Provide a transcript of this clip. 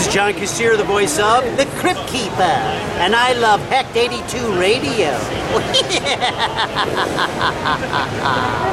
This is John Kassir, the voice of The Crypt Keeper, and I love Heck 82 Radio.